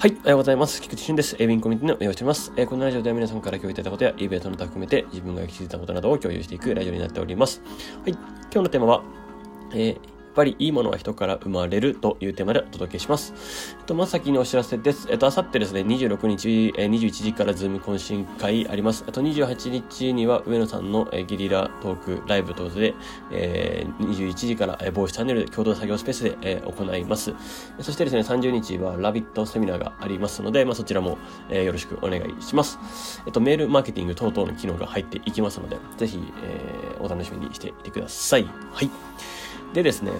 はい、おはようございます。菊池俊です。エビンコミュニティの運用してます。えー、このラジオでは皆さんから今日いただいたことや、イベントの他含めて自分が気づいたことなどを共有していくラジオになっております。はい、今日のテーマは、えー、やっぱりいいものは人から生まれるというテーマでお届けします。えっと、まず先にお知らせです。えっと、あさってですね、26日、えー、21時から Zoom 懇親会あります。あと28日には上野さんの、えー、ゲリラトークライブということで、えー、21時から、えー、ボイスチャンネル共同作業スペースで、えー、行います。そしてですね、30日はラビットセミナーがありますので、まあ、そちらも、えー、よろしくお願いします。えっと、メールマーケティング等々の機能が入っていきますので、ぜひ、えー、お楽しみにしていてください。はい。でですね、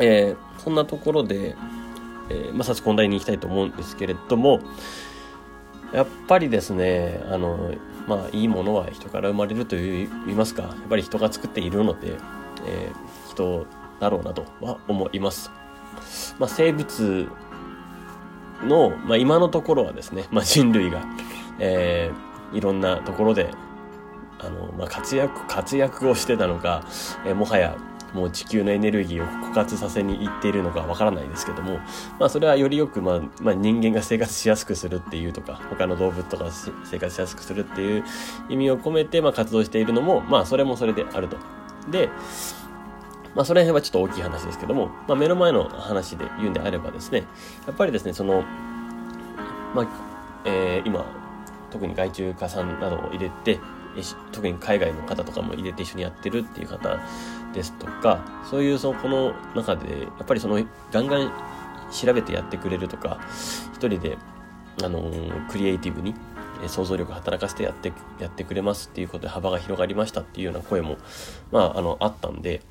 えー、そんなところで、えー、まあ、早速本題に行きたいと思うんですけれども、やっぱりですね、あの、まあ、いいものは人から生まれると言いますか、やっぱり人が作っているので、えー、人だろうなとは思います。まあ、生物の、まあ、今のところはですね、まあ、人類が、えー、いろんなところで、あの、まあ、活躍、活躍をしてたのか、えー、もはやもう地球のエネルギーを枯渇させにいっているのかわからないですけども、まあそれはよりよく、まあ、まあ人間が生活しやすくするっていうとか、他の動物とか生活しやすくするっていう意味を込めて、まあ活動しているのも、まあそれもそれであると。で、まあその辺はちょっと大きい話ですけども、まあ目の前の話で言うんであればですね、やっぱりですね、その、まあ、えー、今、特に外注家さんなどを入れて、特に海外の方とかも入れて一緒にやってるっていう方ですとかそういうそのこの中でやっぱりそのガンガン調べてやってくれるとか一人であのクリエイティブに想像力働かせてやってやってくれますっていうことで幅が広がりましたっていうような声もまああのあったんで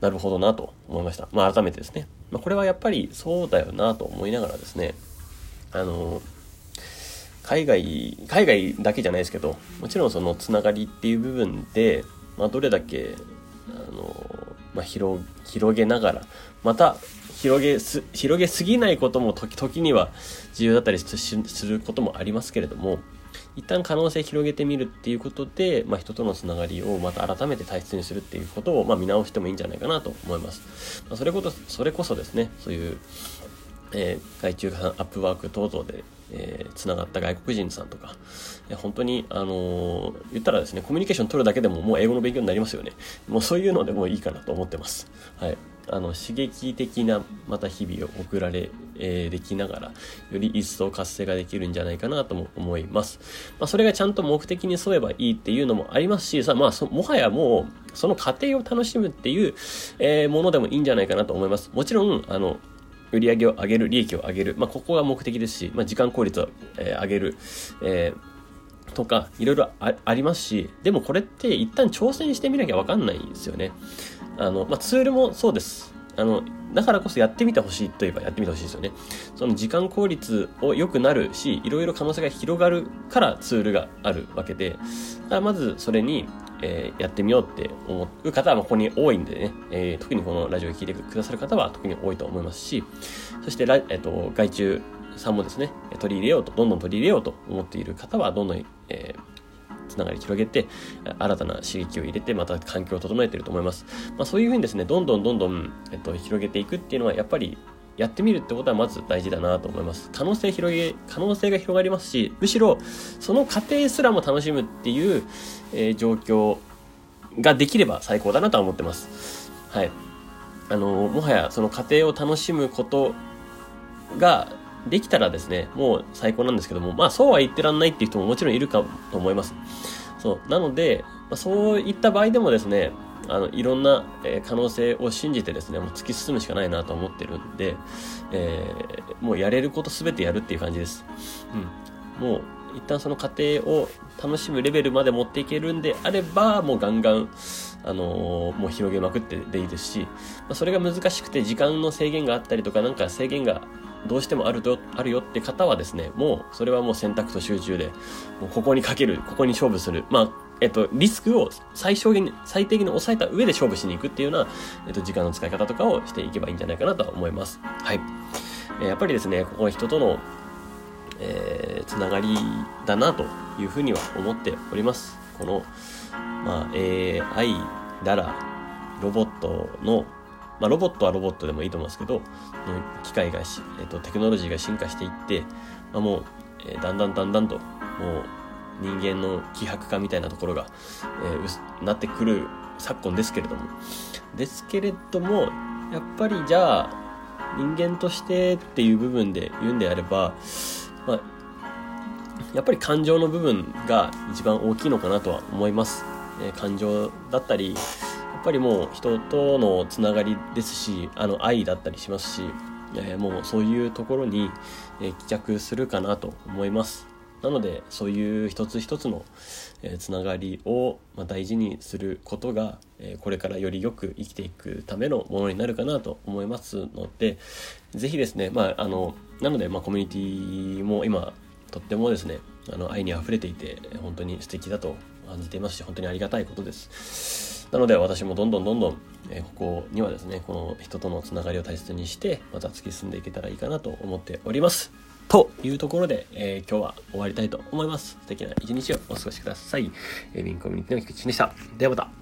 なるほどなと思いました。まあ改めてですね。まあこれはやっぱりそうだよなと思いながらですねあの海外、海外だけじゃないですけど、もちろんそのつながりっていう部分で、まあ、どれだけ、あの、まあ、広、広げながら、また、広げす、広げすぎないことも時、時には重要だったりすることもありますけれども、一旦可能性広げてみるっていうことで、まあ、人とのつながりをまた改めて大切にするっていうことを、まあ、見直してもいいんじゃないかなと思います。まあ、それこそ、それこそですね、そういう、えー、外注さん、アップワーク等々で、えー、つながった外国人さんとか、えー、本当に、あのー、言ったらですね、コミュニケーション取るだけでももう英語の勉強になりますよね。もうそういうのでもいいかなと思ってます。はい。あの、刺激的な、また日々を送られ、えー、できながら、より一層活性ができるんじゃないかなとも思います。まあ、それがちゃんと目的に沿えばいいっていうのもありますし、さ、まあ、もはやもう、その過程を楽しむっていう、えー、ものでもいいんじゃないかなと思います。もちろん、あの、売上を上げる、利益を上げる、まあ、ここが目的ですし、まあ、時間効率を、えー、上げる、えー、とか、いろいろありますし、でもこれって一旦挑戦してみなきゃわかんないんですよね。あの、まあ、ツールもそうです。あの、だからこそやってみてほしいといえばやってみてほしいですよね。その時間効率を良くなるし、いろいろ可能性が広がるからツールがあるわけで、だからまずそれに、えー、やってみようって思う方はここに多いんでね、えー、特にこのラジオを聴いてくださる方は特に多いと思いますし、そしてラ、えーと、外注さんもですね、取り入れようと、どんどん取り入れようと思っている方は、どんどん、えー、つながり広げて、新たな刺激を入れて、また環境を整えていると思います。まあ、そういうふうにですね、どんどんどんどん、えっと、広げていくっていうのは、やっぱりやってみるってことはまず大事だなと思います。可能性広げ、可能性が広がりますし、むしろその過程すらも楽しむっていう、えー、状況ができれば最高だなとは思ってます。はい。あの、もはやその過程を楽しむことができたらですね、もう最高なんですけども、まあそうは言ってらんないっていう人ももちろんいるかと思います。そう。なので、まあ、そういった場合でもですね、あの、いろんな、え可能性を信じてですね、もう突き進むしかないなと思ってるんで、えー、もうやれることすべてやるっていう感じです。うん。もう、一旦その過程を楽しむレベルまで持っていけるんであれば、もうガンガン、あのー、もう広げまくってでいいですし、まあ、それが難しくて時間の制限があったりとか、なんか制限がどうしてもあると、あるよって方はですね、もう、それはもう選択と集中で、もうここにかける、ここに勝負する。まあ、えっと、リスクを最小限に、最低限に抑えた上で勝負しに行くっていうような、えっと、時間の使い方とかをしていけばいいんじゃないかなと思います。はい。えやっぱりですね、ここは人との、えー、つながりだなというふうには思っております。この、まあ、AI だら、ロボットのまあ、ロボットはロボットでもいいと思うんですけど、機械がし、えっ、ー、と、テクノロジーが進化していって、まあ、もう、えー、だんだんだんだんと、もう、人間の希薄化みたいなところが、えー、なってくる昨今ですけれども。ですけれども、やっぱりじゃあ、人間としてっていう部分で言うんであれば、まあ、やっぱり感情の部分が一番大きいのかなとは思います。えー、感情だったり、やっぱりもう人とのつながりですし、あの愛だったりしますし、え、もうそういうところに、え、帰着するかなと思います。なのでそういう一つ一つの、えー、つながりを、ま、大事にすることが、え、これからよりよく生きていくためのものになるかなと思いますので是非ですねまああのなので、まあ、コミュニティも今とってもですねあの愛にあふれていて本当に素敵だと感じていますし本当にありがたいことです。なので私もどんどんどんどん、えここにはですねこの人とのつながりを大切にしてまた突き進んでいけたらいいかなと思っております。というところで、えー、今日は終わりたいと思います。素敵な一日をお過ごしください。えー、ビンコミュニティの菊池でした。ではまた。